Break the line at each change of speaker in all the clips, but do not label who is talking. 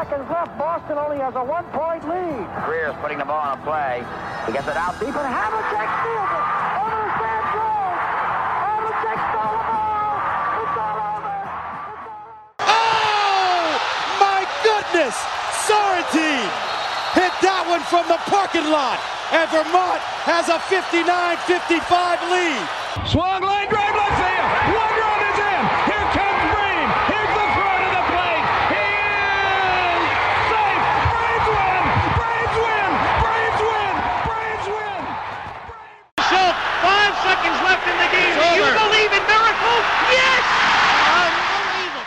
seconds left. Boston only has a one-point lead.
Greer's putting the ball on a play. He gets it out deep, and
Havlicek steals it. Over the stand goal. Havlicek stole the ball. It's all over. It's all over.
Oh, my goodness! Sorrentine hit that one from the parking lot, and Vermont has a 59-55 lead.
Swung line drive left field. One run is in. Here comes Breen. Here's the front of the plate. He is safe. Braves win. Braves win. Braves win. Braves win.
Schultz, five seconds left in the game. Do you believe in miracles? Yes! Unbelievable.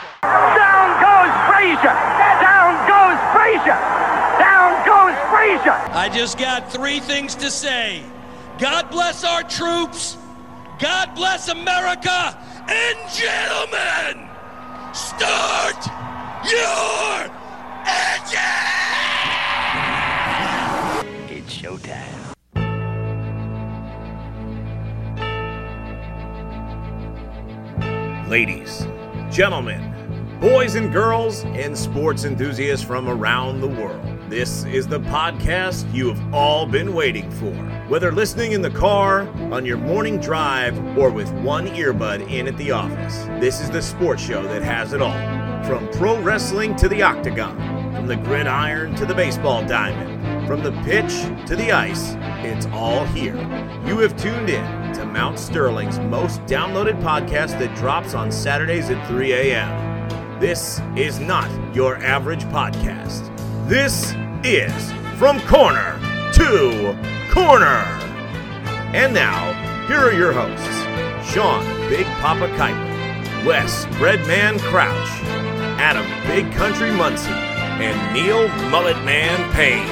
Down goes Frazier. Down goes Frazier. Down goes Frazier.
I just got three things to say. God bless our troops. God bless America. And gentlemen, start your engine!
It's showtime.
Ladies, gentlemen, boys and girls, and sports enthusiasts from around the world. This is the podcast you have all been waiting for. Whether listening in the car, on your morning drive, or with one earbud in at the office, this is the sports show that has it all. From pro wrestling to the octagon, from the gridiron to the baseball diamond, from the pitch to the ice, it's all here. You have tuned in to Mount Sterling's most downloaded podcast that drops on Saturdays at 3 a.m. This is not your average podcast. This is From Corner to Corner. And now, here are your hosts Sean Big Papa Kuiper, Wes Breadman Crouch, Adam Big Country Muncie, and Neil Mullet Man Payne.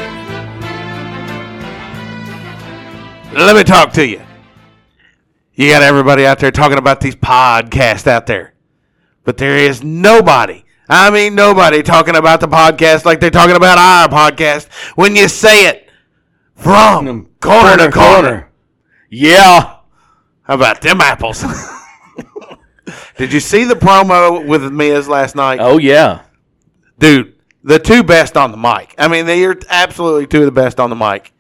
Let me talk to you. You got everybody out there talking about these podcasts out there. But there is nobody, I mean nobody talking about the podcast like they're talking about our podcast when you say it from corner to corner. Yeah. How about them apples? Did you see the promo with Miz last night?
Oh yeah.
dude, the two best on the mic. I mean, they are absolutely two of the best on the mic.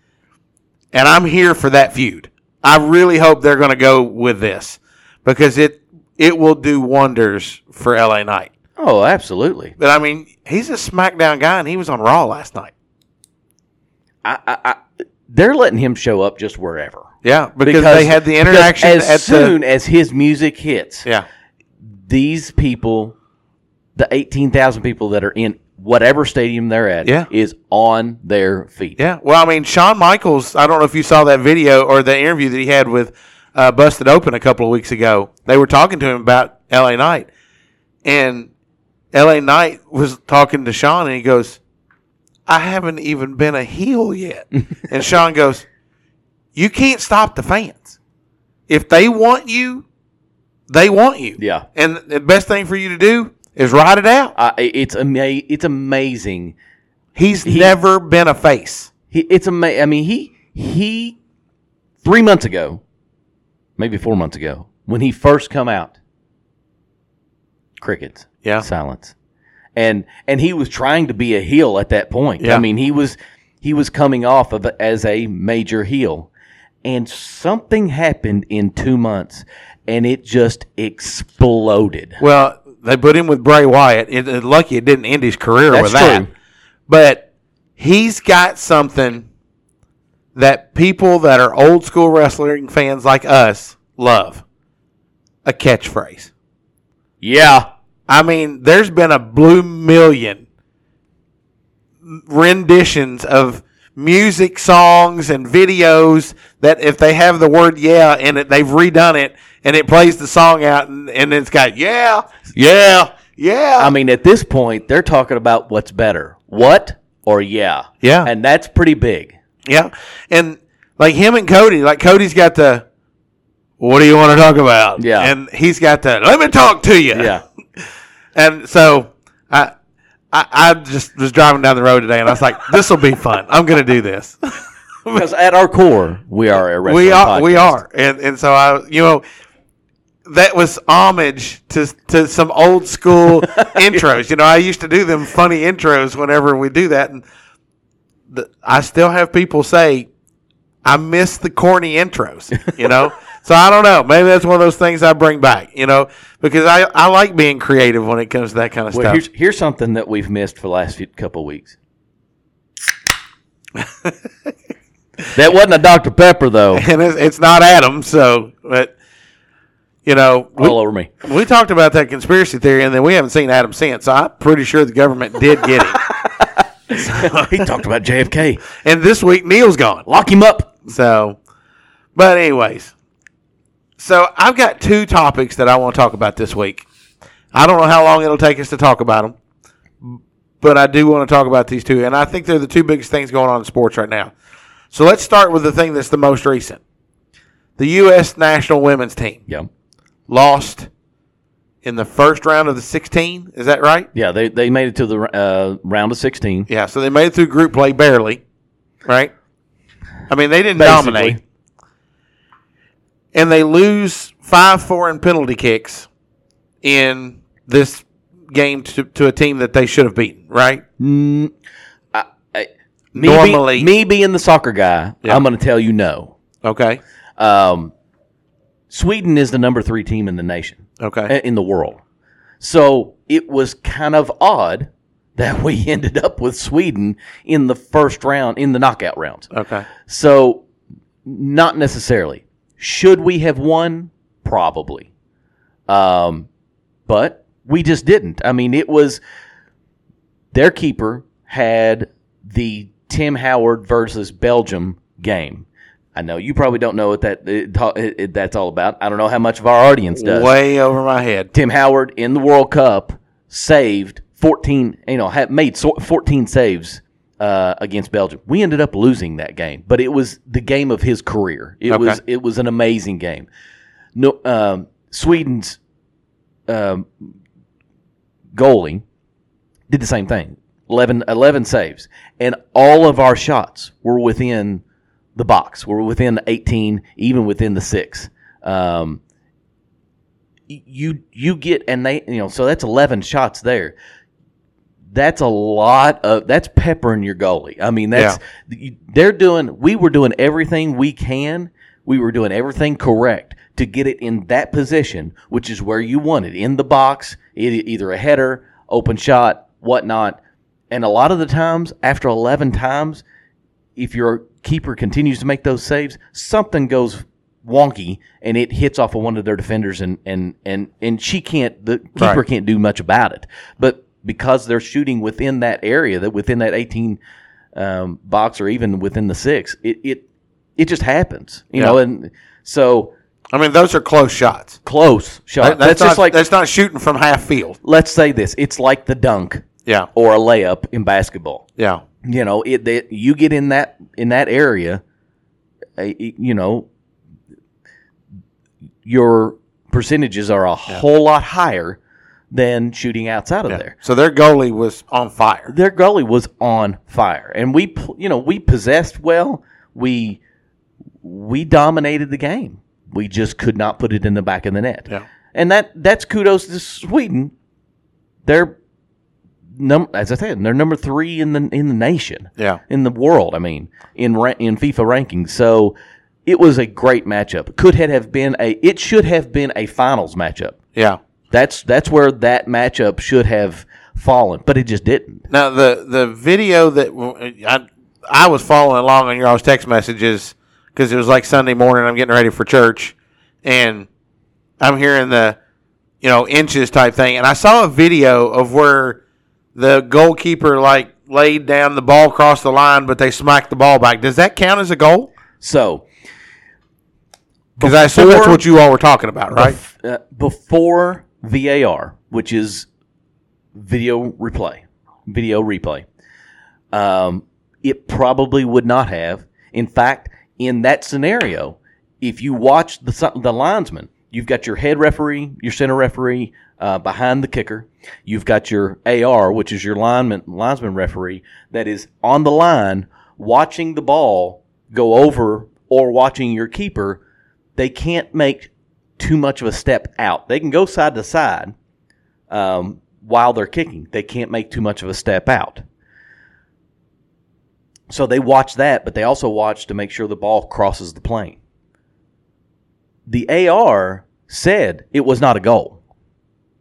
And I'm here for that feud. I really hope they're going to go with this because it it will do wonders for LA Knight.
Oh, absolutely.
But I mean, he's a SmackDown guy, and he was on Raw last night.
I, I, I, they're letting him show up just wherever.
Yeah, because, they had the interaction
as soon
the
as his music hits.
yeah.
These people, the eighteen thousand people that are in whatever stadium they're at,
Yeah.
is on their feet.
Yeah. Well, I mean, Shawn Michaels, I don't know if you saw that video or the interview that he had with uh, Busted Open a couple of weeks ago. They were talking to him about LA Knight. And LA Knight was talking to Sean, and he goes, I haven't even been a heel yet. and Sean goes, You can't stop the fans. If they want you, they want you.
Yeah.
And the best thing for you to do is ride it out.
Uh, it's ama- It's amazing.
He's
He-
never been a face.
He, it's ama- I mean, he he three months ago, maybe four months ago, when he first come out, crickets,
Yeah.
silence, and and he was trying to be a heel at that point.
Yeah.
I mean, he was he was coming off of it as a major heel, and something happened in two months, and it just exploded.
Well, they put him with Bray Wyatt. It, it- lucky it didn't end his career
That's
with that.
true.
But he's got something that people that are old school wrestling fans like us love a catchphrase.
Yeah,
I mean, there's been a blue million renditions of music songs and videos that if they have the word yeah in it, they've redone it and it plays the song out and, and it's got yeah, yeah, yeah.
I mean, at this point, they're talking about what's better, what or yeah,
Yeah.
and that's pretty big.
Yeah. And like him and Cody, like Cody's got the what do you want to talk about?
Yeah.
And he's got that, let me talk to you.
Yeah.
And so I I, I just was driving down the road today and I was like, this will be fun. I'm gonna do this.
Because at our core, we are a
we are we are. And and so I you know that was homage to to some old school intros. You know, I used to do them funny intros whenever we do that, and the, I still have people say I miss the corny intros. You know, so I don't know. Maybe that's one of those things I bring back. You know, because I I like being creative when it comes to that kind of
Well,
stuff.
here's here's something that we've missed for the last few, couple of weeks. that wasn't a Dr Pepper though.
and it's, it's not Adam, so but you know we,
All over me.
we talked about that conspiracy theory, and then we haven't seen Adam since. So I'm pretty sure the government did get him.
he talked about JFK.
and this week Neil's gone.
Lock him up.
So, but anyways, so I've got two topics that I want to talk about this week. I don't know how long it'll take us to talk about them, but I do want to talk about these two, and I think they're the two biggest things going on in sports right now. So let's start with the thing that's the most recent. The U.S. national women's team
Yeah.
lost in the first round of the 16. Is that right?
Yeah, they, they made it to the uh, round of 16.
Yeah. So they made it through group play barely, right? I mean, they didn't
Basically.
dominate. And they lose 5 4 in penalty kicks in this game to, to a team that they should have beaten, right?
Mm, I, I, me
Normally-
be, me being the soccer guy,
Yeah.
I'm going to tell you no.
Okay.
Um, Sweden is the number three team in the nation,
Okay.
in the world. So it was kind of odd that we ended up with Sweden in the first round, in the knockout rounds.
Okay.
So, not necessarily. Should we have won? Probably. Um, but we just didn't. I mean, it was their keeper had the Tim Howard versus Belgium game. I know you probably don't know what that it, it, that's all about. I don't know how much of our audience does.
Way over my head.
Tim Howard in the World Cup saved 14, you know, had made 14 saves uh, against Belgium. We ended up losing that game, but it was the game of his career. It
Okay.
was it was an amazing game. No, um, Sweden's um, goalie did the same thing. 11, 11 saves, and all of our shots were within the box. Were within the 18, even within the six. Um, you you get and they you know so that's 11 shots there that's a lot of that's peppering your goalie i mean that's you- they're doing we were doing everything we can we were doing everything correct to get it in that position which is where you want it in the box either a header open shot whatnot and a lot of the times after 11 times if your keeper continues to make those saves, something goes wonky and it hits off of one of their defenders and and and and she can't the keeper
Right.
can't do much about it. But because they're shooting within that area, that within that 18 um, box or even within the six, it it it just happens, you
Yeah.
know. And so
I mean, those are close shots.
close shots.
That- that's,
that's
not,
just like
that's not shooting from half field.
let's say this: it's like the dunk
Yeah.
or a layup in basketball.
Yeah.
you know it that you get in that in that area you know your percentages are a whole lot higher than shooting outside of
yeah.
there
So their goalie was on fire.
their goalie was on fire and we you know we possessed well we we dominated the game we just could not put it in the back of the net
Yeah.
and that that's kudos to Sweden they're num as I said they're number 3 in the in the nation
Yeah.
in the world. I mean, in ra- in FIFA rankings. So it was a great matchup. Could it have been a? It should have been a finals matchup.
Yeah.
That's that's where that matchup should have fallen, but it just didn't.
Now the the video that I I was following along on your all's text messages because it was like Sunday morning. I'm getting ready for church, and I'm hearing the you know inches type thing, and I saw a video of where the goalkeeper like laid down the ball across the line, but they smacked the ball back. Does that count as a goal?
So
Because I assume that's what you all were talking about, right?
uh, before VAR, which is video replay, video replay, um, it probably would not have. In fact, in that scenario, if you watch the the linesman, you've got your head referee, your center referee uh, behind the kicker. You've got your AR, which is your lineman linesman referee, that is on the line watching the ball go over or watching your keeper. They can't make too much of a step out. They can go side to side um, while they're kicking. They can't make too much of a step out. So they watch that, but they also watch to make sure the ball crosses the plane. The AR said it was not a goal,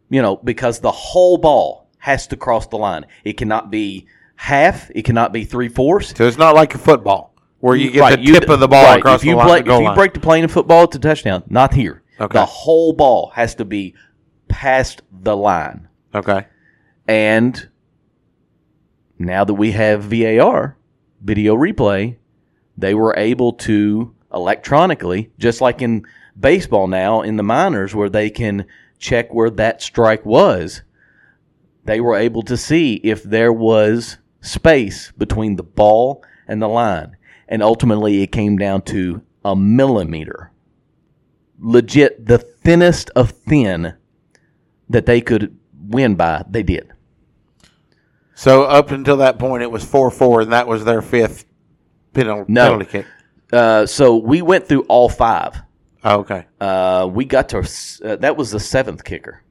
you know, because the whole ball has to cross the line. It cannot be half. It cannot be three fourths.
So it's not like a football where you get
Right,
the tip of the ball
right,
across
if you
the line.
play-
goal
If you
line.
break the plane in football, it's a touchdown. Not here.
Okay.
The whole ball has to be past the line.
okay.
And now that we have VAR, video replay, they were able to electronically, just like in baseball now in the minors, where they can check where that strike was, they were able to see if there was space between the ball and the line. And ultimately, it came down to a millimeter. Legit, the thinnest of thin that they could win by, they did.
So up until that point, it was four four, and that was their fifth penalty,
No.
penalty kick.
Uh, so we went through all five.
Oh, okay.
Uh, we got to uh, that was the seventh kicker,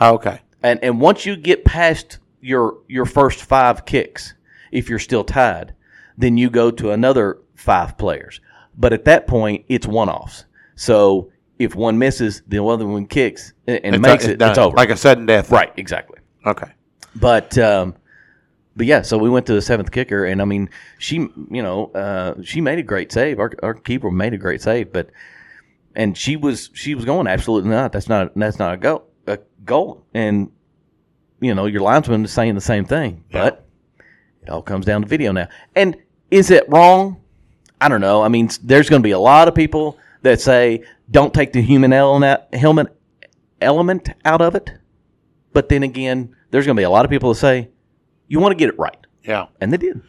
Oh, okay.
and and once you get past your your first five kicks, if you're still tied, then you go to another five players. But at that point, it's one offs. So if one misses, the other one kicks and, and makes
it's
it.
done.
It's over.
Like a sudden death.
right, exactly.
Okay.
But um, but yeah, so we went to the seventh kicker, and I mean, she you know uh, she made a great save. Our, our keeper made a great save, but and she was she was going absolutely not. That's not that's not a go a goal, and you know your linesman is saying the same thing, but it all comes down to video now. And is it wrong? I don't know. I mean, there's going to be a lot of people that say don't take the human element element out of it. But then again, there's going to be a lot of people that say you want to get it right,
Yeah.
and they did.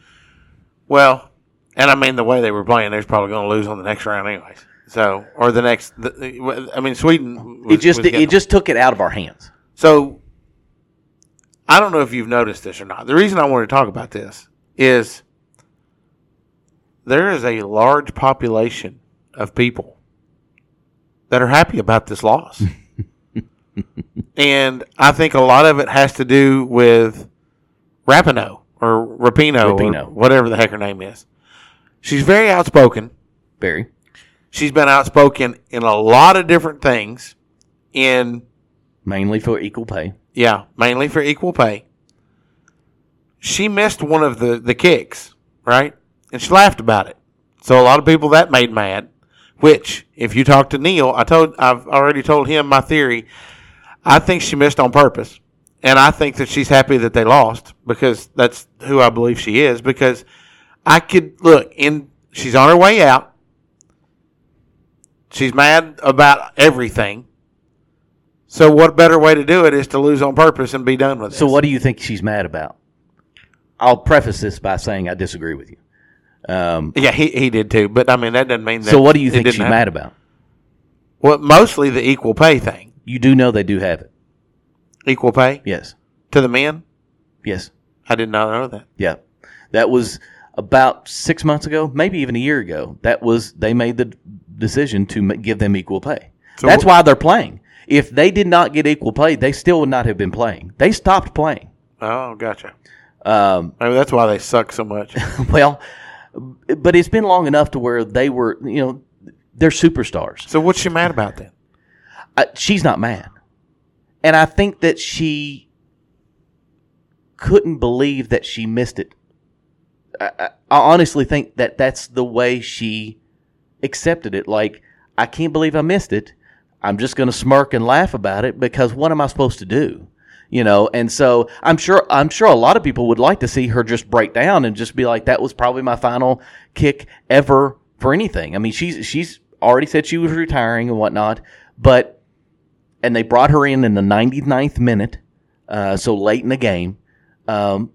Well, and I mean the way they were playing, they're probably going to lose on the next round, anyways. So, or the next. The, I mean, Sweden. Was,
it just it
getting-
just took it out of our hands.
So, I don't know if you've noticed this or not. The reason I wanted to talk about this is there is a large population of people that are happy about this loss. and I think a lot of it has to do with Rapino or Rapino, or
Rapinoe.
whatever the heck her name is. She's very outspoken.
Barry,
She's been outspoken in a lot of different things in
mainly for equal pay.
yeah, mainly for equal pay. She missed one of the, the kicks, right? And she laughed about it. So a lot of people that made mad. Which, if you talk to Neil, I told I've already told him my theory. I think she missed on purpose. And I think that she's happy that they lost because that's who I believe she is. Because I could look in she's on her way out. She's mad about everything. So what better way to do it is to lose on purpose and be done with it.
So what do you think she's mad about? I'll preface this by saying I disagree with you. Um,
Yeah, he, he did too. But I mean that doesn't mean that.
so what do you think she's
happen.
mad about?
Well, mostly the equal pay thing.
You do know they do have it.
Equal pay
Yes.
to the men.
Yes.
I did not know that.
Yeah. That was about six months ago, maybe even a year ago. That was they made the decision to give them equal pay.
So
That's
wh-
why they're playing. If they did not get equal pay, they still would not have been playing. They stopped playing.
Oh, gotcha.
Um,
Maybe that's why they suck so much.
well, but it's been long enough to where they were, you know, they're superstars.
so what's she mad about then?
I, she's not mad. And I think that she couldn't believe that she missed it. I, I, I honestly think that that's the way she accepted it. Like, I can't believe I missed it. I'm just going to smirk and laugh about it because what am I supposed to do? You know, and so I'm sure I'm sure a lot of people would like to see her just break down and just be like, "That was probably my final kick ever for anything." I mean, she's she's already said she was retiring and whatnot, but and they brought her in in the 99th minute, uh, so late in the game. Um,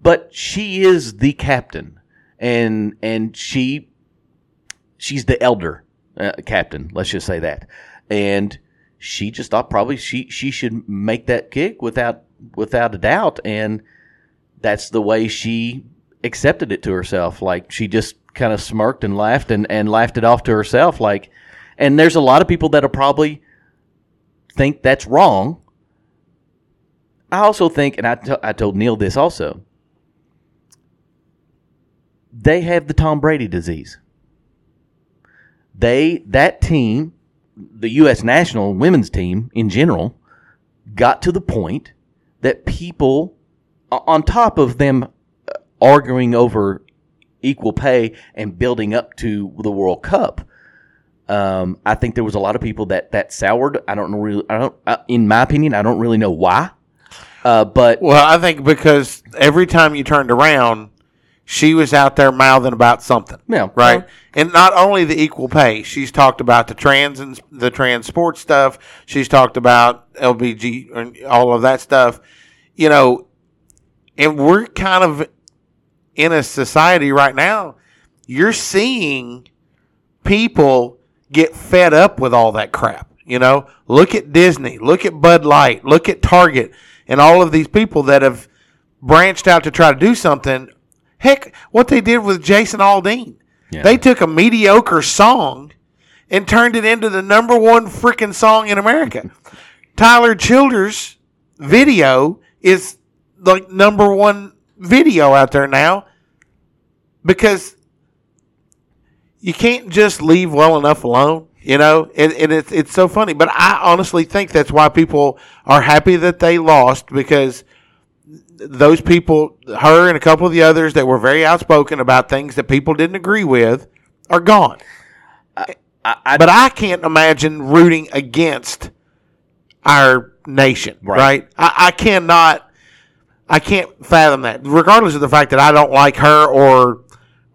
but she is the captain, and and she she's the elder uh, captain. Let's just say that, and she just thought probably she she should make that kick without without a doubt, and that's the way she accepted it to herself. Like she just kind of smirked and laughed and, and laughed it off to herself. Like, and there's a lot of people that'll probably think that's wrong. I also think, and I, t- I told Neil this also, they have the Tom Brady disease. They that team, the U.S. national women's team in general, got to the point that people, on top of them uh, arguing over equal pay and building up to the World Cup, um, I think there was a lot of people that that soured. I don't know really. I don't. Uh, in my opinion, I don't really know why. Uh, but
Well, I think because every time you turned around, she was out there mouthing about something.
Yeah.
Right. And not only the equal pay, she's talked about the trans and the trans sports stuff. She's talked about LBG and all of that stuff. You know, and we're kind of in a society right now. You're seeing people get fed up with all that crap. You know, look at Disney, look at Bud Light, look at Target, and all of these people that have branched out to try to do something. Heck, what they did with Jason Aldean.
Yeah.
They took a mediocre song and turned it into the number one freaking song in America. Tyler Childers' video is like number one video out there now because you can't just leave well enough alone, you know. And, and it's it's so funny, but I honestly think that's why people are happy that they lost because those people, her and a couple of the others that were very outspoken about things that people didn't agree with, are gone.
I, I,
But I can't imagine rooting against our nation,
Right.
right? I, I cannot. I can't fathom that, regardless of the fact that I don't like her or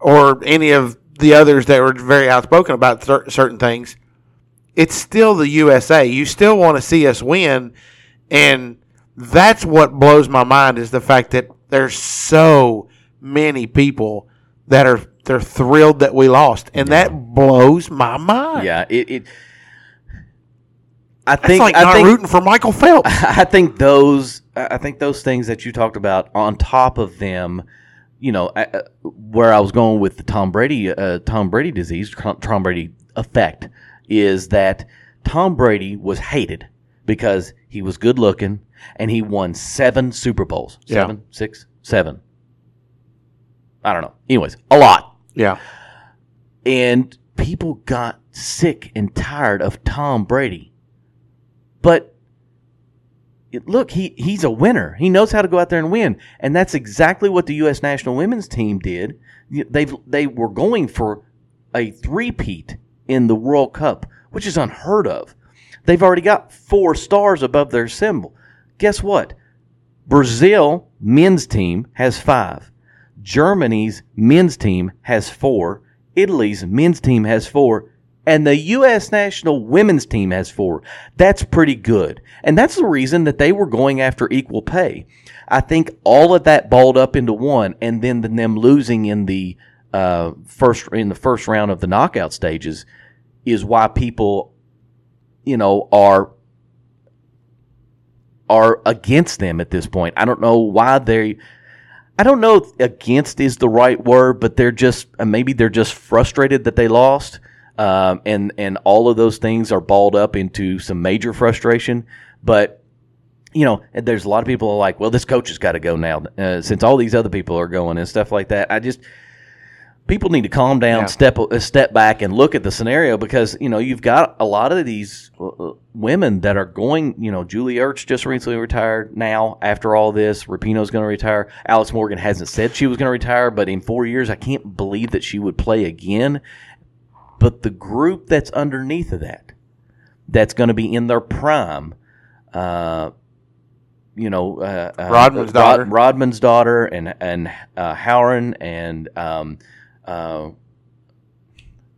or any of the others that were very outspoken about cer- certain things. It's still the USA. You still want to see us win, and that's what blows my mind is the fact that there's so many people that are they're thrilled that we lost, and that blows my mind.
yeah, it. it I
It's
think
like
I
not
think,
rooting for Michael Phelps.
I think those I think those things that you talked about on top of them, you know, uh, where I was going with the Tom Brady uh, Tom Brady disease, Tom Brady effect is that Tom Brady was hated because he was good looking and he won 7 Super Bowls.
Yeah.
Seven, six, seven. I don't know. Anyways, a lot
Yeah,
and people got sick and tired of Tom Brady. But it- look, he he's a winner. He knows how to go out there and win, and that's exactly what the U.S. national women's team did. They they were going for a three-peat in the World Cup, which is unheard of. They've already got four stars above their symbol. Guess what? Brazil men's team has five. Germany's men's team has four. Italy's men's team has four. And the U.S. national women's team has four. That's pretty good. And that's the reason that they were going after equal pay. I think all of that balled up into one, and then them losing in the uh, first in the first round of the knockout stages is why people, you know, are are against them at this point. I don't know why they. I don't know against is the right word, but they're just uh, maybe they're just frustrated that they lost, um, and and all of those things are balled up into some major frustration. But you know, there's a lot of people are like, well, this coach has got to go now uh, since all these other people are going and stuff like that. I just people need to calm down,
Yeah.
step uh, step back, and look at the scenario because you know you've got a lot of these uh, uh, women that are going. You know, Julie Ertz just recently retired. Now, after all this, Rapinoe's going to retire. Alex Morgan hasn't said she was going to retire, but in four years, I can't believe that she would play again. But the group that's underneath of that, that's going to be in their prime. Uh, you know, uh, uh,
Rodman's
Rod-
daughter.
Rodman's daughter, and and uh, Howard, and um, uh,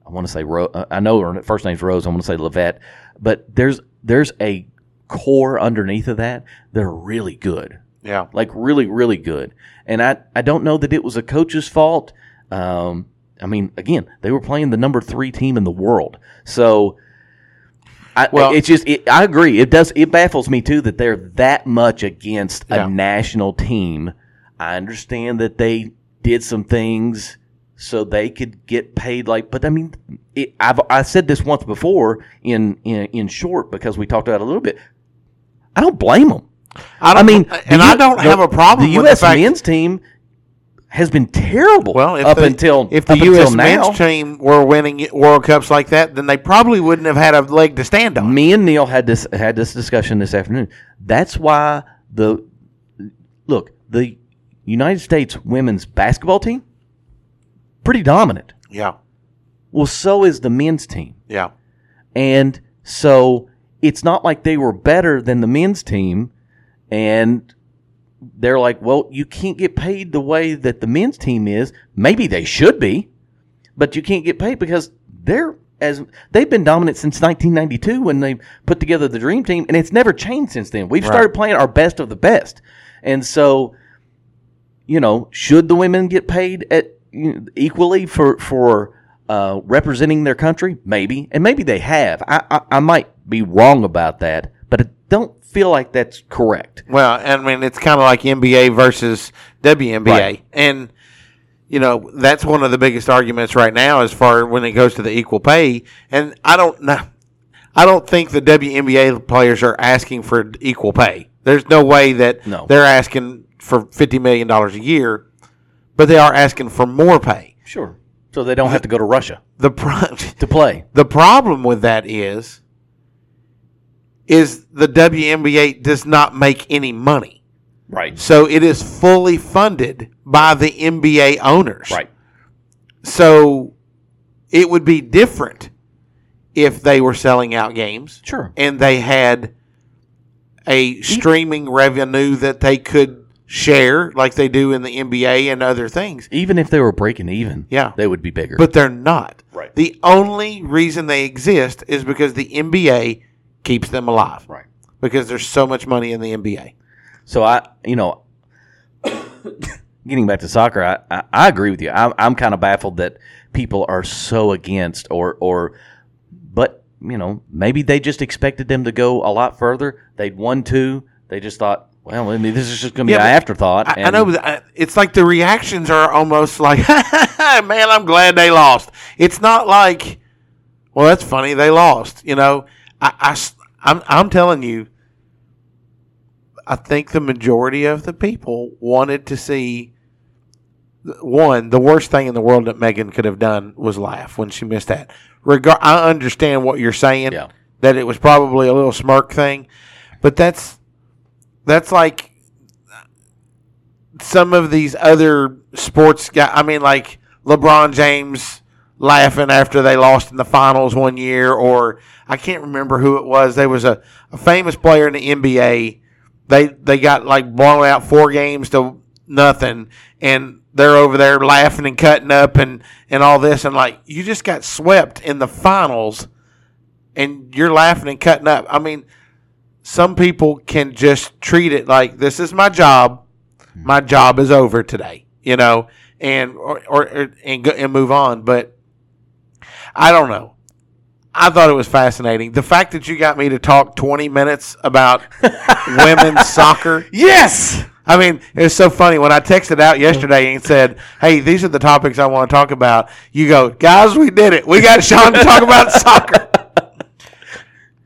I want to say Ro- uh, I know her first name's Rose. I want to say Levette, but there's there's a core underneath of that. They're really good,
yeah.
like really really good. And I I don't know that it was a coach's fault. Um, I mean, again, they were playing the number three team in the world, so. I,
Well-
it's just it, I agree. It does it baffles me too that they're that much against
Yeah.
a national team. I understand that they did some things so they could get paid like. But I mean, it, I've I said this once before in, in in short because we talked about it a little bit. I don't blame them.
I, don't,
I mean,
and
the
I don't have a problem
The
with
U.S.
the
men's team has been terrible.
Well,
up
the,
until
if the U.S. men's team were winning World Cups like that, then they probably wouldn't have had a leg to stand on.
Me and Neil had this had this discussion this afternoon. That's why the look the United States women's basketball team pretty dominant.
Yeah,
Well, so is the men's team,
yeah.
and so it's not like they were better than the men's team, and they're like, well, you can't get paid the way that the men's team is. Maybe they should be, but you can't get paid because they're as they've been dominant since 1992 when they put together the dream team, and it's never changed since then. We've
Right.
started playing our best of the best, and so you know, should the women get paid at equally for for uh, representing their country? Maybe, and maybe they have. I, I I might be wrong about that, but I don't feel like that's correct.
Well, I mean, it's kind of like NBA versus WNBA,
Right.
and you know that's one of the biggest arguments right now as far when it goes to the equal pay. And I don't know, I don't think the WNBA players are asking for equal pay. There's no way that
No.
they're asking for fifty million dollars a year, but they are asking for more pay.
Sure. So they don't have to go to Russia
The pro-
to play.
the problem with that is, is the WNBA does not make any money.
Right.
So it is fully funded by the NBA owners.
Right.
So it would be different if they were selling out games
Sure.
and they had a streaming revenue that they could share like they do in the NBA and other things.
Even if they were breaking even,
Yeah.
they would be bigger.
But they're not.
Right.
The only reason they exist is because the NBA keeps them alive.
right.
Because there's so much money in the NBA.
So I, you know, getting back to soccer, I, I, I agree with you. I'm, I'm kind of baffled that people are so against, or, or, but you know, maybe they just expected them to go a lot further. They'd won two. They just thought, well, I mean, this is just going to be
Yeah,
an afterthought.
I, I know, but uh, it's like the reactions are almost like, man, I'm glad they lost. It's not like, well, that's funny, they lost. You know, I, am I'm telling you, I think the majority of the people wanted to see one, the worst thing in the world that Megan could have done was laugh when she missed that. Regar- I understand what you're saying,
Yeah.
that it was probably a little smirk thing, but that's that's like some of these other sports guys. I mean, like LeBron James laughing after they lost in the finals one year, or I can't remember who it was. There was a, a famous player in the NBA. They they got like blown out four games to nothing, and they're over there laughing and cutting up and and all this, and like you just got swept in the finals, and you're laughing and cutting up. I mean some people can just treat it like this is my job. Mm-hmm. My job is over today, you know, and or, or and go, and move on. But I don't know. I thought it was fascinating. The fact that you got me to talk 20 minutes about women's soccer.
yes.
I mean, it was so funny when I texted out yesterday and said, "Hey, these are the topics I want to talk about." You go, "Guys, we did it. We got Sean to talk about soccer."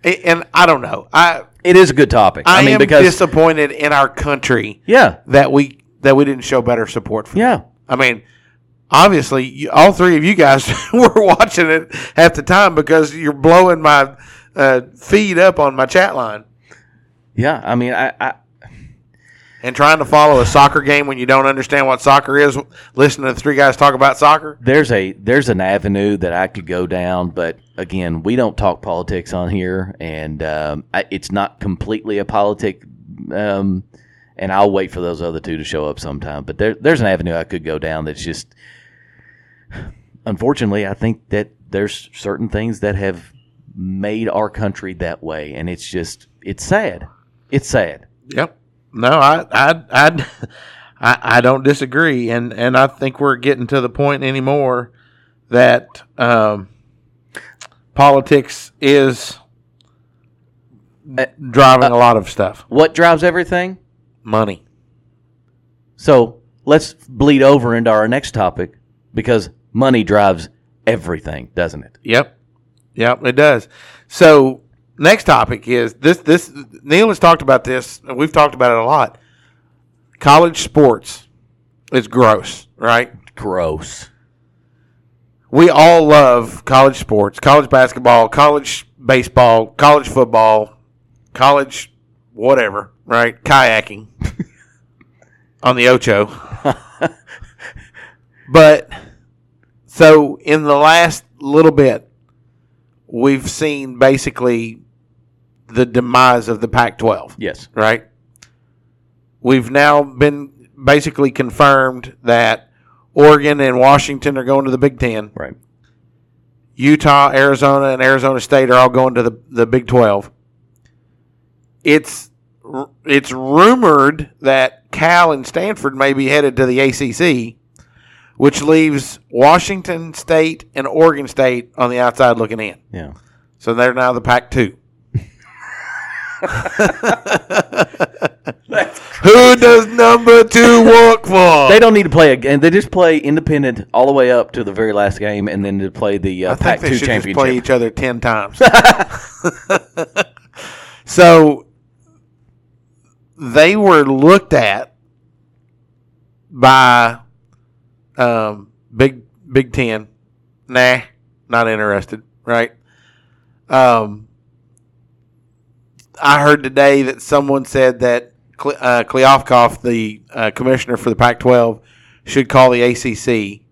And I don't know. I
It is a good topic.
I,
I, mean,
am
because
disappointed in our country
yeah,
that we that we didn't show better support for.
yeah.
I mean, obviously, you, all three of you guys were watching it at the time because you're blowing my uh, feed up on my chat line
Yeah, I mean, I, I
and trying to follow a soccer game when you don't understand what soccer is. Listening to the three guys talk about soccer.
there's a there's an avenue that I could go down, but again, we don't talk politics on here, and um, I, it's not completely a politic. Um, and I'll wait for those other two to show up sometime. But there, there's an avenue I could go down that's just, unfortunately, I think that there's certain things that have made our country that way, and it's just it's sad. It's sad.
Yep. No, I I I I, I don't disagree, and and I think we're getting to the point anymore that um, politics is
Uh,
driving a lot of stuff.
What drives everything?
Money.
So let's bleed over into our next topic because money drives everything, doesn't it?
Yep. Yep, it does. So next topic is this this Neil has talked about this and we've talked about it a lot. College sports is gross, right?
Gross.
We all love college sports, college basketball, college baseball, college football, college whatever, right? Kayaking on the Ocho. but so in the last little bit, we've seen basically the demise of the Pac 12,
Yes.
right? We've now been basically confirmed that Oregon and Washington are going to the Big Ten.
Right.
Utah, Arizona, and Arizona State are all going to the, the Big Twelve. It's it's rumored that Cal and Stanford may be headed to the ACC, which leaves Washington State and Oregon State on the outside looking in.
Yeah.
So they're now the Pac two. Who does number two work for?
They don't need to play again. They just play independent all the way up to the very last game, and then to play the uh,
I think
Pac
they
two
should just
championship.
play each other ten times. so they were looked at by um, Big Big Ten. Nah, not interested. Right. Um, I heard today that someone said that Cle- uh, Kleofkoff, the uh, commissioner for the Pac-12, should call the ACC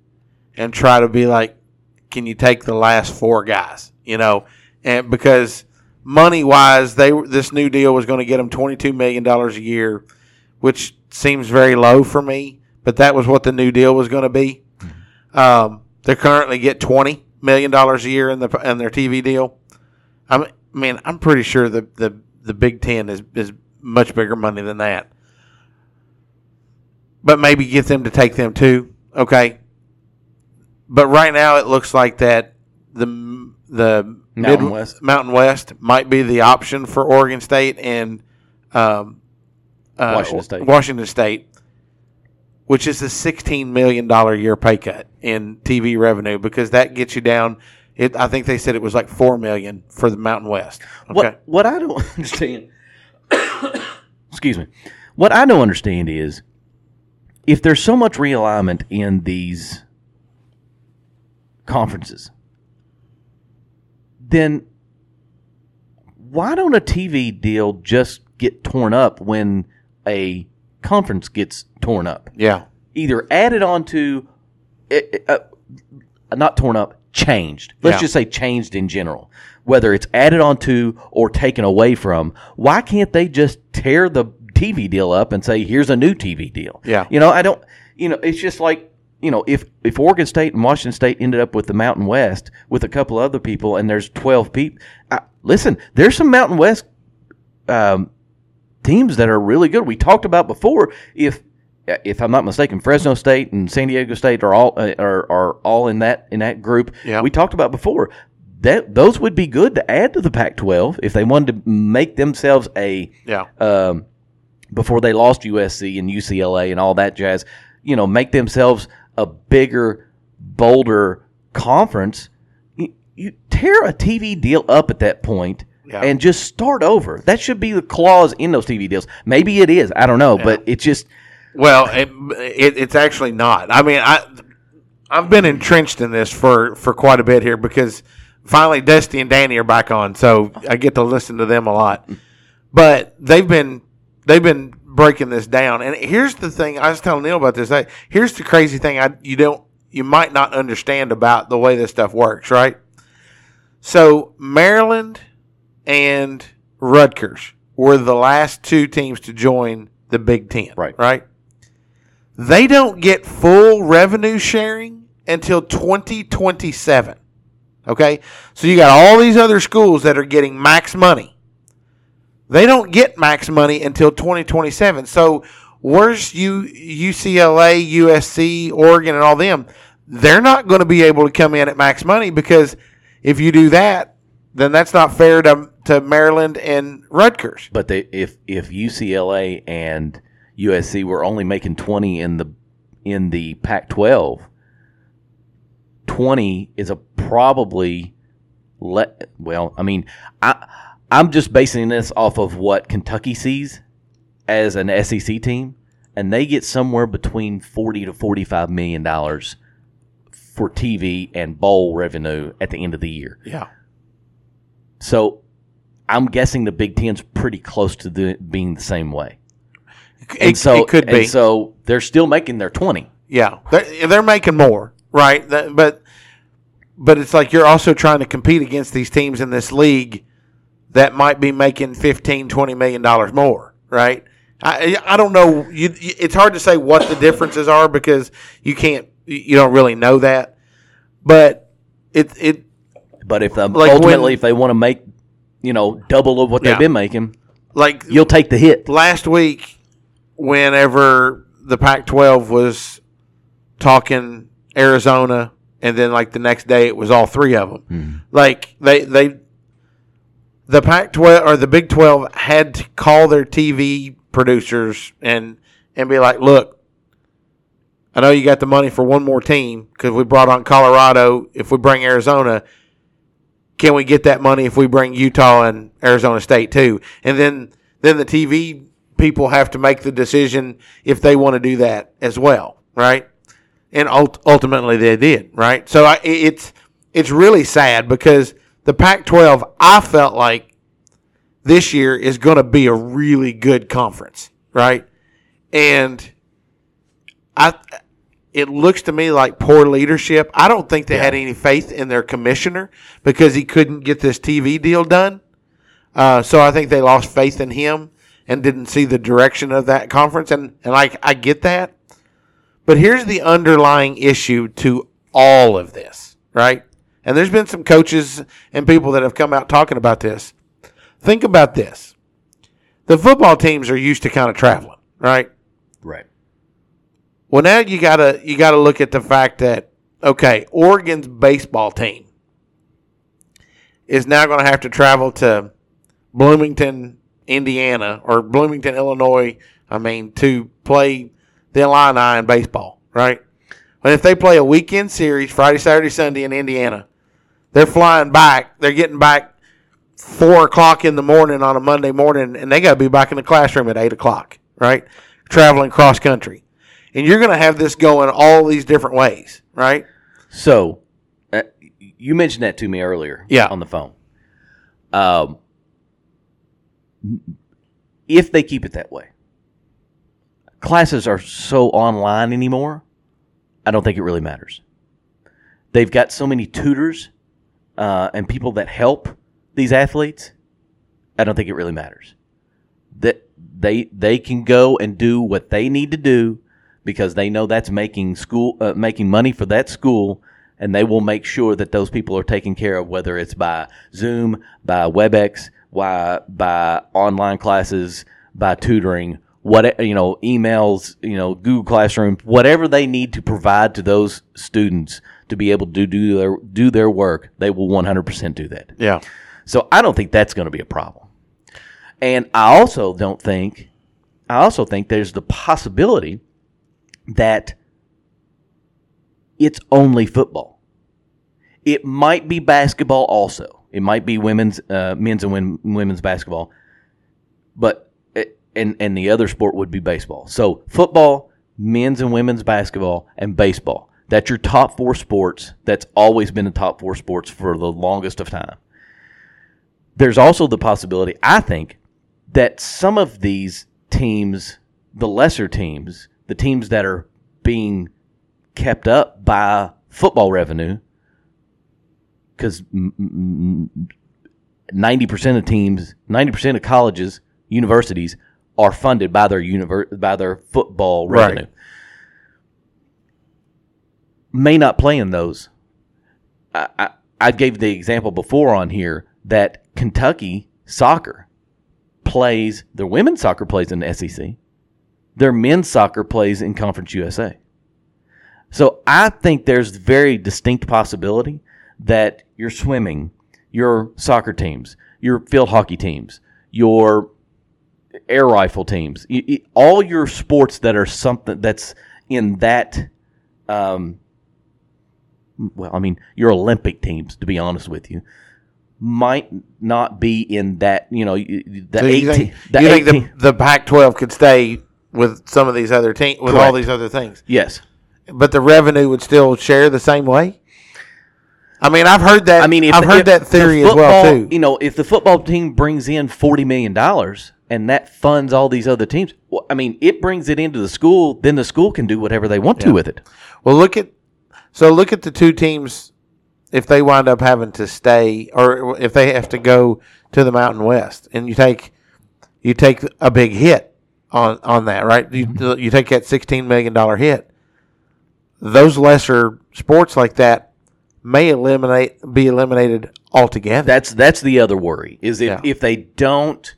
and try to be like, can you take the last four guys? You know, and because money wise, they this new deal was going to get them twenty two million dollars a year, which seems very low for me. But that was what the new deal was going to be. Um, they currently get twenty million dollars a year in the in their TV deal. I'm, I mean, I'm pretty sure the the the Big Ten is is much bigger money than that. But maybe get them to take them too. Okay. But right now, it looks like that the the
Mountain West.
Mountain West might be the option for Oregon State and um, uh,
Washington State.
Washington State, which is a sixteen million dollar year pay cut in TV revenue because that gets you down. It, I think they said it was like four million for the Mountain West. Okay.
What what I don't understand, excuse me, what I don't understand is if there's so much realignment in these conferences, then why don't a TV deal just get torn up when a conference gets torn up?
Yeah.
Either added onto, uh, uh, not torn up, changed. Let's
Yeah.
just say changed in general. Whether it's added onto or taken away from, why can't they just tear the TV deal up and say, here's a new TV deal?
Yeah.
You know, I don't, you know, it's just like, you know, if, if Oregon State and Washington State ended up with the Mountain West with a couple other people and there's 12 people, I, listen, there's some Mountain West um, teams that are really good. We talked about before if if I'm not mistaken, Fresno State and San Diego State are all uh, are, are all in that in that group.
Yeah.
We talked about before that those would be good to add to the Pac-12 if they wanted to make themselves a
Yeah.
um, before they lost USC and UCLA and all that jazz. You know, make themselves a bigger, bolder conference. You, you tear a TV deal up at that point
Yeah.
and just start over. That should be the clause in those TV deals. Maybe it is. I don't know, but it just
Well, it, it, it's actually not. I mean, I I've been entrenched in this for for quite a bit here because finally Dusty and Danny are back on, so I get to listen to them a lot. But they've been they've been breaking this down, and here's the thing. I was telling Neil about this. I, here's the crazy thing. I you don't you might not understand about the way this stuff works, right? So Maryland and Rutgers were the last two teams to join the Big Ten,
Right.
Right. They don't get full revenue sharing until 2027. Okay? So you got all these other schools that are getting max money. They don't get max money until 2027. So where's U, UCLA, USC, Oregon, and all them? They're not going to be able to come in at max money because if you do that, then that's not fair to, to Maryland and Rutgers.
but they, if if UCLA and USC were only making 20 in the in the Pac-12 twenty is a probably let. Well, I mean, I I'm just basing this off of what Kentucky sees as an SEC team, and they get somewhere between forty to forty five million dollars for TV and bowl revenue at the end of the year.
Yeah.
So I'm guessing the Big Ten's pretty close to the, being the same way.
It,
And so
it could
and
be.
so they're still making their twenty.
Yeah, they're, they're making more, right? That- but but it's like you're also trying to compete against these teams in this league that might be making 15 20 million dollars more, right? I I don't know. You, it's hard to say what the differences are because you can't you don't really know that. But it it
But if the,
Like
ultimately,
when-
if they want to make, you know, double of what
Yeah.
they've been making,
like
you'll take the hit.
last week, whenever the Pac-12 was talking Arizona, and then like the next day it was all three of them. Hmm. Like they they the Pac-12 or the Big 12 had to call their TV producers and and be like, look. I know you got the money for one more team because we brought on Colorado. If we bring Arizona, can we get that money if we bring Utah and Arizona State too? And then then the TV people have to make the decision if they want to do that as well, right? And ult- ultimately they did, right? So I, it's it's really sad because the Pac-12 I felt like this year is going to be a really good conference, right? And I it looks to me like poor leadership. I don't think they had any faith in their commissioner because he couldn't get this TV deal done. Uh, so I think they lost faith in him and didn't see the direction of that conference. And and like I get that, but here's the underlying issue to all of this, right? And there's been some coaches and people that have come out talking about this. Think about this: the football teams are used to kind of traveling, right?
Right.
Well, now you gotta you gotta look at the fact that okay, Oregon's baseball team is now going to have to travel to Bloomington, Indiana, or Bloomington, Illinois. I mean, to play the Illini in baseball, right? But if they play a weekend series, Friday, Saturday, Sunday in Indiana, they're flying back. They're getting back four o'clock in the morning on a Monday morning, and they got to be back in the classroom at eight o'clock, right? Traveling cross country, and you're going to have this going all these different ways, right?
So, uh, you mentioned that to me earlier.
Yeah.
On the phone. Um, if they keep it that way, classes are so online anymore. I don't think it really matters. They've got so many tutors uh, and people that help these athletes. I don't think it really matters. That they they can go and do what they need to do because they know that's making school uh, making money for that school and they will make sure that those people are taken care of whether it's by Zoom, by WebEx, by by online classes, by tutoring, what you know, emails, you know, Google Classroom, whatever they need to provide to those students to be able to do their do their work, they will 100% do that.
Yeah.
So I don't think that's going to be a problem. And I also don't think, I also think there's the possibility that it's only football. It might be basketball also. It might be women's, uh, men's and wom- women's basketball, but it, and and the other sport would be baseball. So football, men's and women's basketball, and baseball. That's your top four sports. That's always been the top four sports for the longest of time there's also the possibility, I think, that some of these teams, the lesser teams, the teams that are being kept up by football revenue, because ninety percent of teams, ninety percent of colleges, universities are funded by their univer- by their football
Right.
revenue. May not play in those. I, I, I gave the example before on here that Kentucky soccer plays their women's soccer plays in the SEC. Their men's soccer plays in Conference USA. So I think there's very distinct possibility that your swimming, your soccer teams, your field hockey teams, your air rifle teams, all your sports that are something that's in that um, well, I mean, your Olympic teams, to be honest with you, might not be in that. You know, the
So you
18.
think,
the
you think
18
the, the Pac-12 could stay with some of these other teams, with all these other things,
yes.
but the revenue would still share the same way? I mean, I've heard that.
I mean, if
I've heard
if
that
the
theory as well
football-
too.
You know, if the football team brings in forty million dollars and that funds all these other teams, well, I mean, it brings it into the school. Then the school can do whatever they want to with it.
Well, look at so look at the two teams if they wind up having to stay or if they have to go to the Mountain West, and you take you take a big hit on on that, right? You
Mm-hmm.
you take that sixteen million dollar hit. Those lesser sports like that may eliminate be eliminated altogether.
That's that's the other worry is if
Yeah.
if they don't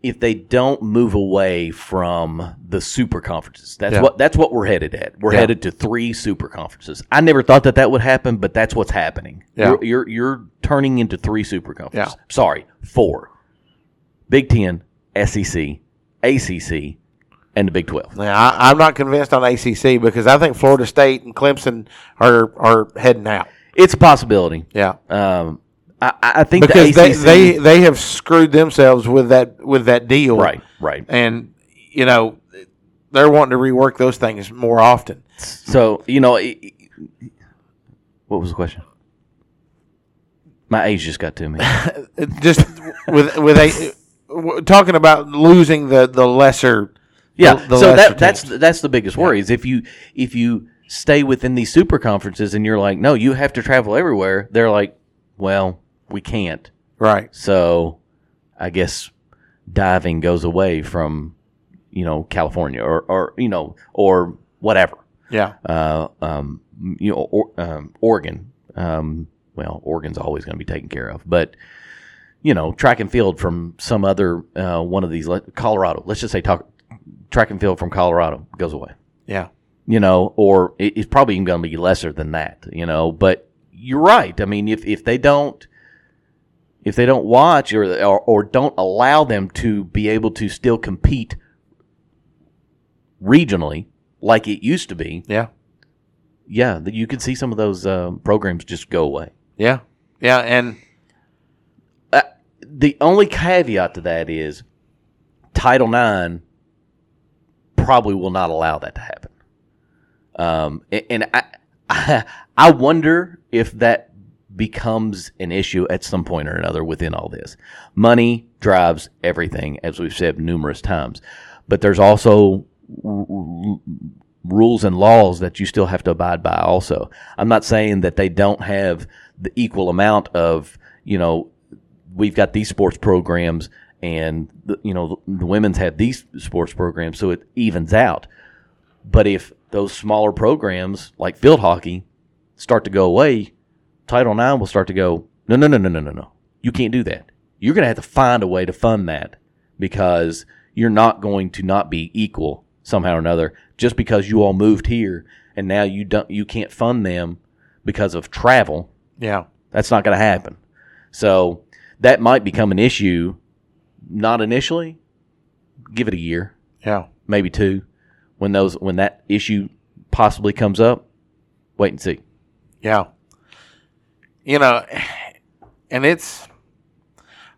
if they don't move away from the super conferences. That's
Yeah.
what that's what we're headed at. We're
Yeah.
headed to three super conferences. I never thought that that would happen, but that's what's happening.
Yeah.
You're, you're you're turning into three super conferences.
Yeah.
Sorry, four. Big 10, SEC, ACC, and the Big 12.
Now, I, I'm not convinced on ACC because I think Florida State and Clemson are are heading out.
It's a possibility.
Yeah.
Um, I, I think
because
the
they,
ACC,
they they have screwed themselves with that with that deal,
Right, right.
And you know they're wanting to rework those things more often.
So you know, it- it- what was the question? My age just got to me.
Just with with a talking about losing the the lesser,
Yeah,
the, the
so that that's that's the biggest worry is if you if you stay within these super conferences and you're like, no, you have to travel everywhere. They're like, well, we can't.
right.
So, I guess diving goes away from you know California or or you know or whatever.
Yeah,
uh, um, you know, or, um, Oregon. Um, well, Oregon's always going to be taken care of, but you know, track and field from some other uh, one of these, Colorado. Let's just say talk, track and field from Colorado goes away.
yeah,
You know, or it, it's probably even going to be lesser than that. You know, but you're right. I mean, if if they don't. If they don't watch or, or or don't allow them to be able to still compete regionally like it used to be,
yeah,
yeah, that you could see some of those uh, programs just go away.
yeah, yeah, and
Uh, the only caveat to that is Title IX probably will not allow that to happen. Um, and I, I, wonder if that becomes an issue at some point or another within all this. Money drives everything, as we've said numerous times, but there's also rules and laws that you still have to abide by. Also, I'm not saying that they don't have the equal amount of you know we've got these sports programs and the, you know the, the women's had these sports programs so it evens out but if those smaller programs like field hockey start to go away title ix will start to go no no no no no no no you can't do that you're going to have to find a way to fund that because you're not going to not be equal somehow or another just because you all moved here and now you don't you can't fund them because of travel
yeah,
that's not going to happen. So that might become an issue. Not initially. Give it a year,
yeah,
maybe two. When those when that issue possibly comes up, wait and see.
yeah. You know, and it's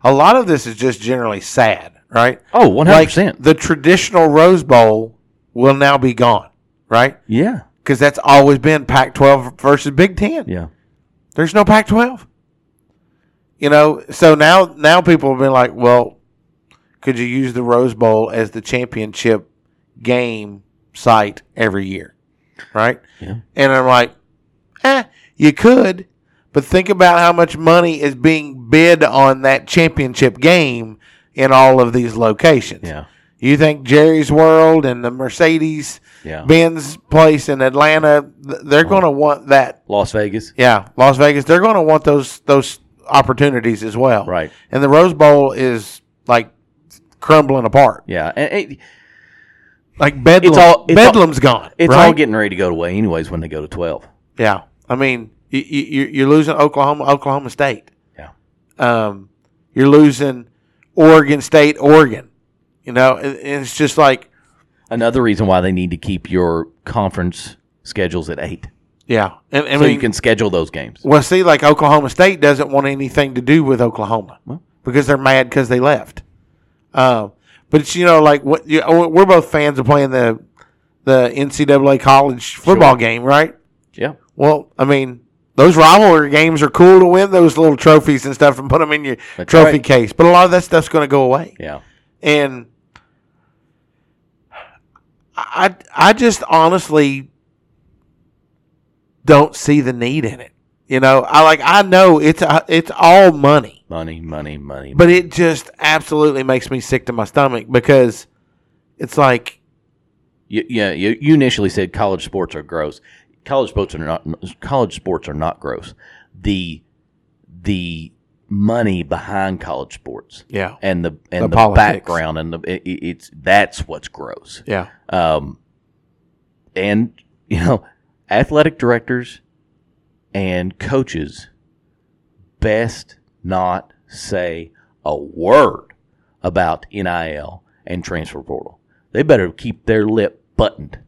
a lot of this is just generally sad, right?
Oh, Oh, one hundred
Like
percent.
the traditional Rose Bowl will now be gone, right?
Yeah,
Because that's always been Pac-12 versus Big Ten.
yeah.
There's no Pac-12. You know, so now now people have been like, well, could you use the Rose Bowl as the championship game site every year, right?
Yeah.
And I'm like, eh, you could, but think about how much money is being bid on that championship game in all of these locations.
Yeah.
You think Jerry's World and the Mercedes
Yeah.
Benz place in Atlanta, they're going to want that
Las Vegas.
yeah, Las Vegas. They're going to want those those opportunities as well.
Right.
And the Rose Bowl is like crumbling apart.
Yeah. And it,
Like Bedlam.
It's all- it's all-
Bedlam's gone.
it's
right?
all getting ready to go away anyways when they go to twelve.
Yeah. I mean, you, you, you're losing Oklahoma, Oklahoma State.
Yeah.
Um, you're losing Oregon State, Oregon. You know, and, and it's just like,
Another reason why they need to keep your conference schedules at eight.
Yeah, and, and
so
I
you can schedule those games.
Well, see, like Oklahoma State doesn't want anything to do with Oklahoma because they're mad because they left. Um, but it's you know like what you, oh, we're both fans of playing the the NCAA college football
Sure.
game, right?
Yeah.
Well, I mean, those rivalry games are cool to win those little trophies and stuff and put them in your
That's
trophy
right.
case. But a lot of that stuff's going to go away.
Yeah.
And I I just honestly don't see the need in it. You know, I like I know it's a, it's all money,
Money, money, money.
but it just absolutely makes me sick to my stomach because it's like
You, yeah, you, you initially said college sports are gross. College sports are not. College sports are not gross. The the money behind college sports,
Yeah.
and the and
The
the, background and the it- it's that's what's gross.
yeah,
Um, and you know, athletic directors and coaches best not say a word about NIL and transfer portal. They better keep their lip buttoned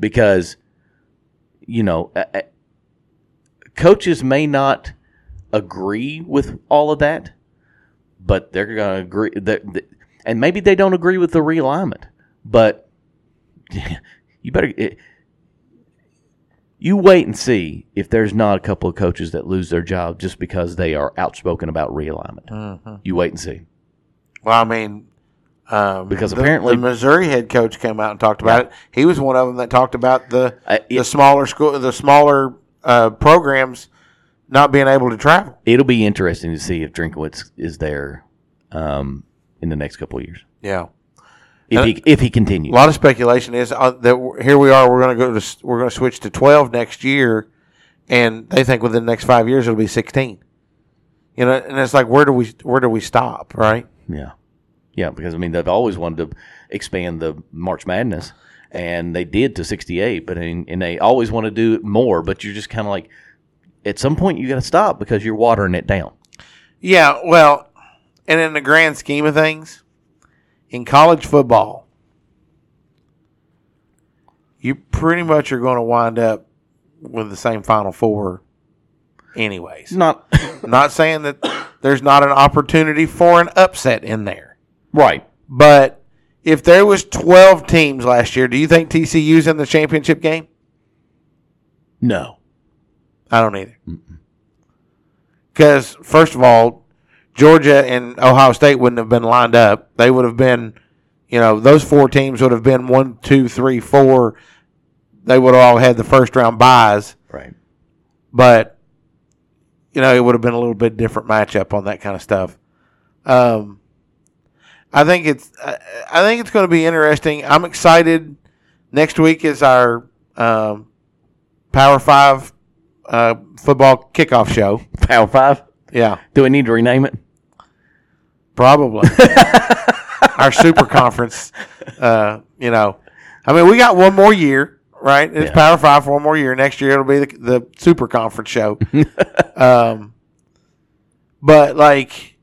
because you know, coaches may not agree with all of that, but they're going to agree that- and maybe they don't agree with the realignment, but you better it, you wait and see if there's not a couple of coaches that lose their job just because they are outspoken about realignment. You wait and see.
Well, I mean, um,
Because
the-
apparently-
the Missouri head coach came out and talked about it. He was one of them that talked about the
Uh,
the smaller school, the smaller uh, programs not being able to travel.
It'll be interesting to see if Drinkwitz is there um, in the next couple of years
Yeah,
if he if he continues.
a lot of speculation is uh, that here we are. We're going to go to we're going to switch to twelve next year, and they think within the next five years it'll be sixteen. You know, and it's like where do we where do we stop? Right?
Yeah, yeah, because I mean they've always wanted to expand the March Madness, and they did to sixty eight, but I mean, and they always want to do more. But you're just kind of like, at some point you got to stop because you're watering it down.
Yeah, well, and in the grand scheme of things, in college football, you pretty much are going to wind up with the same Final Four, anyways.
Not
not saying that there's not an opportunity for an upset in there,
right.
but if there was 12 teams last year, do you think TCU's in the championship game?
No.
I don't either. Because first of all, Georgia and Ohio State wouldn't have been lined up. They would have been, you know, those four teams would have been one, two, three, four. They would have all had the first round buys,
Right.
but you know, it would have been a little bit different matchup on that kind of stuff. Um, I think it's, I, think it's going to be interesting. I'm excited. Next week is our um, Power Five uh, football kickoff show.
Power five.
Yeah,
Do we need to rename it?
probably our super conference. Uh, you know, I mean, we got one more year, right? It's
Yeah.
Power Five for one more year. Next year it'll be the, the super conference show. um, but like,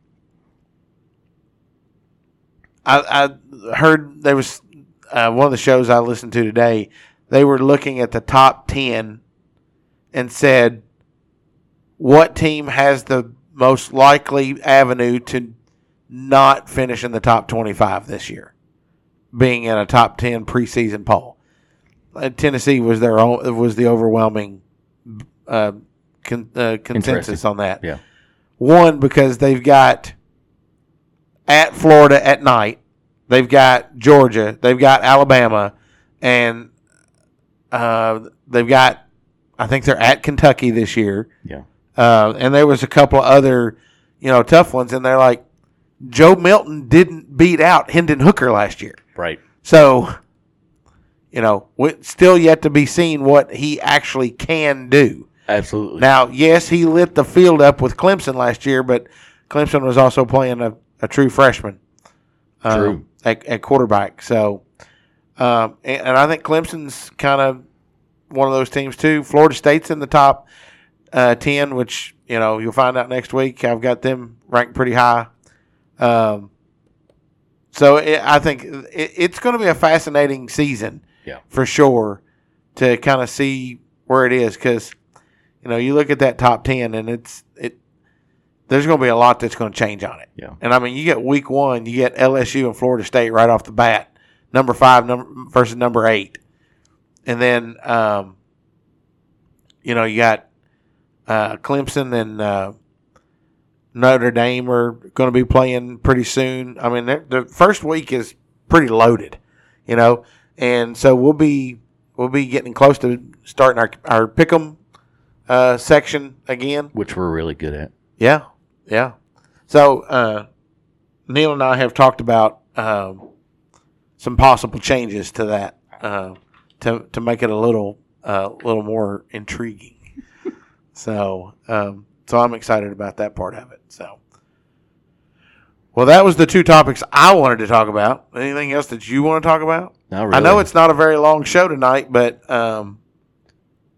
I, I heard there was uh, one of the shows I listened to today. They were looking at the top ten and said, "What team has the most likely avenue to not finish in the top twenty-five this year, being in a top ten preseason poll?" Uh, Tennessee was their own, was the overwhelming uh, con, uh, consensus on that.
Yeah.
One because they've got at Florida at night, they've got Georgia, they've got Alabama, and uh, they've got I think they're at Kentucky this year.
Yeah.
Uh, and there was a couple of other, you know, tough ones, and they're like Joe Milton didn't beat out Hendon Hooker last year.
Right.
So, you know, still yet to be seen what he actually can do.
Absolutely.
Now, yes, he lit the field up with Clemson last year, but Clemson was also playing a, a true freshman um,
True.
at, at quarterback. So, um, and, and I think Clemson's kind of one of those teams too. Florida State's in the top uh, ten, which you know you'll find out next week. I've got them ranked pretty high. Um, so it, I think it, it's going to be a fascinating season
Yeah.
for sure to kind of see where it is because You know, you look at that top ten, and it's it. There's going to be a lot that's going to change on it.
Yeah.
And I mean, you get week one, you get LSU and Florida State right off the bat, number five number versus number eight, and then um, you know you got uh, Clemson and uh, Notre Dame are going to be playing pretty soon. I mean, the first week is pretty loaded, you know, and so we'll be we'll be getting close to starting our our pick'em uh, section again.
which we're really good at.
Yeah, yeah. So uh, Neil and I have talked about um, some possible changes to that uh, to to make it a little uh, little more intriguing. So um, so I'm excited about that part of it. So. Well, that was the two topics I wanted to talk about. Anything else that you want to talk about?
Not
I know it's not a very long show tonight, but um,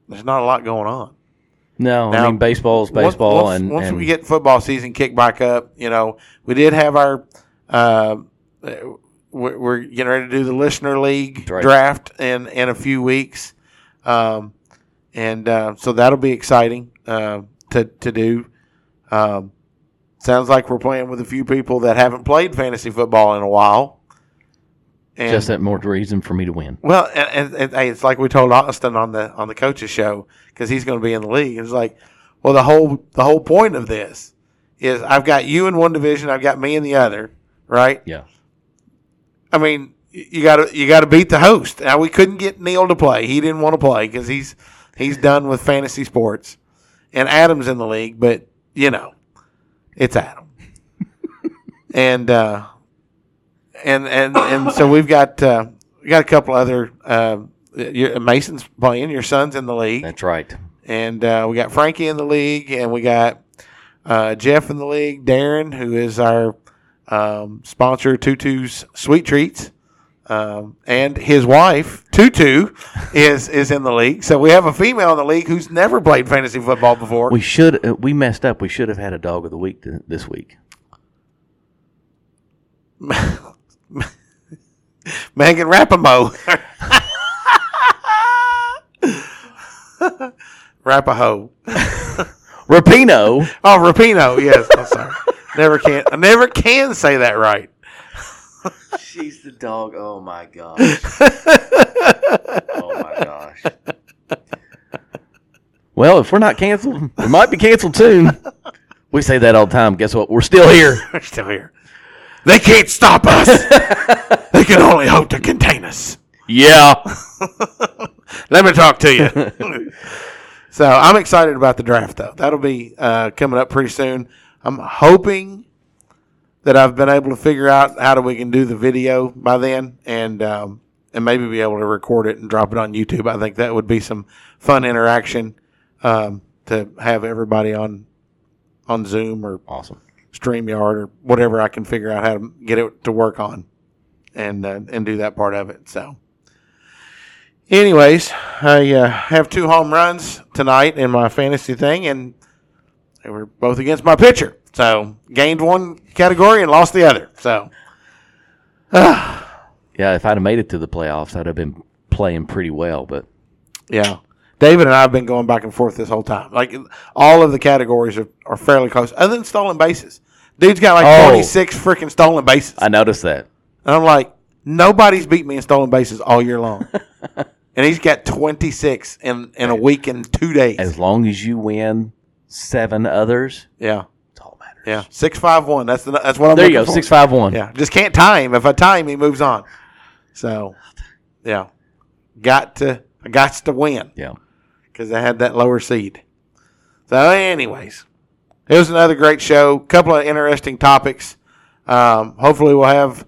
there's not a lot going on.
No,
Now,
I mean baseball's
Once-
baseball,
once,
and,
once
and
we get football season kicked back up, you know, we did have our. Uh, we're, we're getting ready to do the listener league
right.
draft in in a few weeks, um, and uh, so that'll be exciting uh, to to do. Um, sounds like we're playing with a few people that haven't played fantasy football in a while. And
just that more reason for me to win.
well, and, and, and hey, it's like we told Austin on the on the coaches show because he's going to be in the league. It's like, well, the whole the whole point of this is I've got you in one division, I've got me in the other, right?
Yeah.
I mean, you got to you got to beat the host. Now we couldn't get Neil to play; he didn't want to play because he's he's done with fantasy sports, and Adam's in the league, but you know, it's Adam, and uh, and and and so we've got uh, we got a couple other. Uh, your, Mason's playing. Your son's in the league,
That's right.
and uh, we got Frankie in the league, and we got uh, Jeff in the league. Darren, who is our um, sponsor, Tutu's Sweet Treats, um, and his wife Tutu is is in the league. So we have a female in the league who's never played fantasy football before.
We should uh, we messed up. We should have had a dog of the week th- this week.
Megan Rapamo. Rapaho.
Rapinoe.
Oh, Rapinoe. Yes, I'm sorry. Never can. I never can say that right.
She's the dog. Oh my gosh. oh my gosh. Well, if we're not canceled, we might be canceled soon. We say that all the time. Guess what? We're still here.
We're still here. They can't stop us. they can only hope to contain us.
Yeah.
Let me talk to you. so I'm excited about the draft, though. That'll be uh, coming up pretty soon. I'm hoping that I've been able to figure out how do we can do the video by then, and um, and maybe be able to record it and drop it on YouTube. I think that would be some fun interaction um, to have everybody on on Zoom or
Awesome.
StreamYard or whatever I can figure out how to get it to work on and uh, and do that part of it. So, anyways, I uh, have two home runs tonight in my fantasy thing, and they were both against my pitcher. So, gained one category and lost the other. So,
Yeah, if I'd have made it to the playoffs, I'd have been playing pretty well. But
yeah. David and I have been going back and forth this whole time. Like all of the categories are, are fairly close, other than stolen bases. Dude's got like
Oh.
26 freaking stolen bases.
I noticed that.
And I'm like, nobody's beat me in stolen bases all year long. and he's got 26 in, in a week and two days.
As long as you win seven others,
yeah.
It's all that matters.
Yeah. 651. That's the, that's what I'm
There you go.
for.
Six five one.
Yeah. Just can't tie him. If I tie him, he moves on. So, yeah. Got to, I got to win
Yeah.
because I had that lower seed. So, anyways, it was another great show. Couple of interesting topics. Um, hopefully, we'll have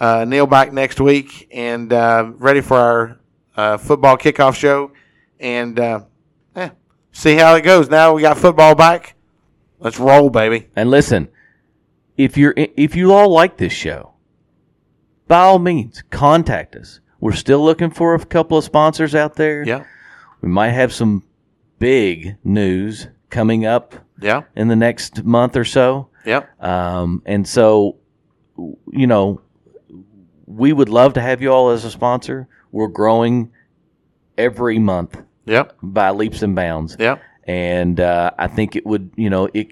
uh, Neil back next week and uh, ready for our uh, football kickoff show. And uh, eh, see how it goes. Now we got football back. Let's roll, baby.
And listen, if you're if you all like this show, by all means, contact us. We're still looking for a couple of sponsors out there.
Yeah.
We might have some big news coming up
Yeah.
in the next month or so.
Yep.
Um, and so, you know, we would love to have you all as a sponsor. We're growing every month
Yep.
by leaps and bounds.
Yep.
And uh, I think it would, you know, it.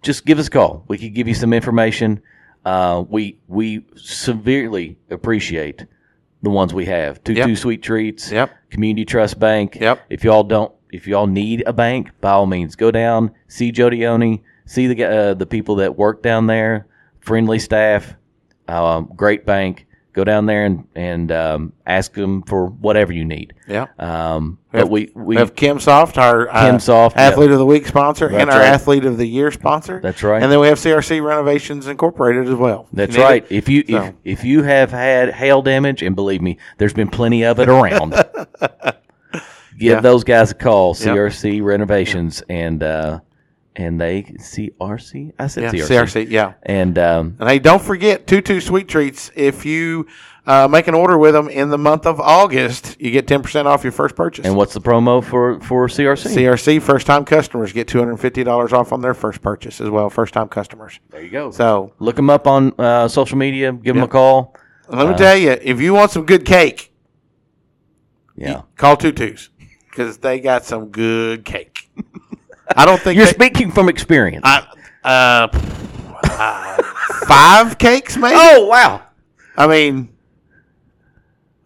Just give us a call. We could give you some information. Uh, we we severely appreciate the ones we have. Two
Yep.
two sweet treats.
Yep.
Community Trust Bank.
Yep.
If y'all don't, if y'all need a bank, by all means, go down, see Jodioni, see the uh, the people that work down there, friendly staff, um, great bank. Go down there and and um, ask them for whatever you need.
Yeah.
Um,
We have,
but we we
we have Kim Soft, our uh,
Kim Soft,
athlete of the week sponsor, and our
right.
athlete of the year sponsor.
That's right.
And then we have CRC Renovations Incorporated as well.
That's
You
right.
it?
If you
So-
if, if you have had hail damage, and believe me, there's been plenty of it around, give
Yeah.
those guys a call.
Yep.
CRC Renovations and uh, and they CRC. I said
yeah,
CRC.
CRC, yeah.
And um,
And hey, don't forget Tutu Sweet Treats. If you uh, make an order with them in the month of August, you get ten percent off your first purchase.
and what's the promo for for CRC?
CRC first time customers get two hundred and fifty dollars off on their first purchase as well. First time customers.
there you go.
So
Look them up on uh, social media. Give them a call.
let
Uh,
me tell you, if you want some good cake,
Yeah.
call Tutus because they got some good cake. I don't think
You're
they-
speaking from experience.
I, uh, uh, five cakes, maybe.
oh wow.
I mean,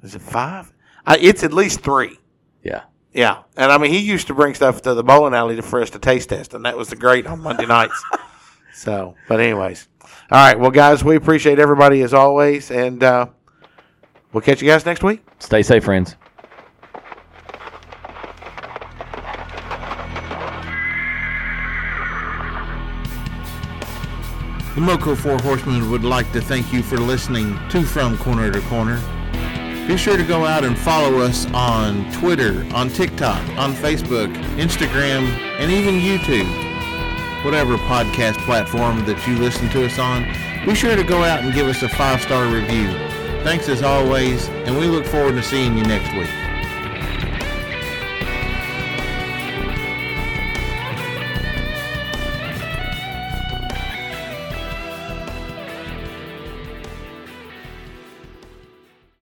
is it five? I, it's at least three.
Yeah.
Yeah, and I mean, he used to bring stuff to the bowling alley to, for us to taste test, and that was the great on Monday nights. So, but anyways, all right. Well, guys, we appreciate everybody as always, and uh, we'll catch you guys next week.
Stay safe, friends.
The Moco Four Horsemen would like to thank you for listening to From Corner to Corner. Be sure to go out and follow us on Twitter, on TikTok, on Facebook, Instagram, and even YouTube. Whatever podcast platform that you listen to us on, be sure to go out and give us a five star review. Thanks as always, and we look forward to seeing you next week.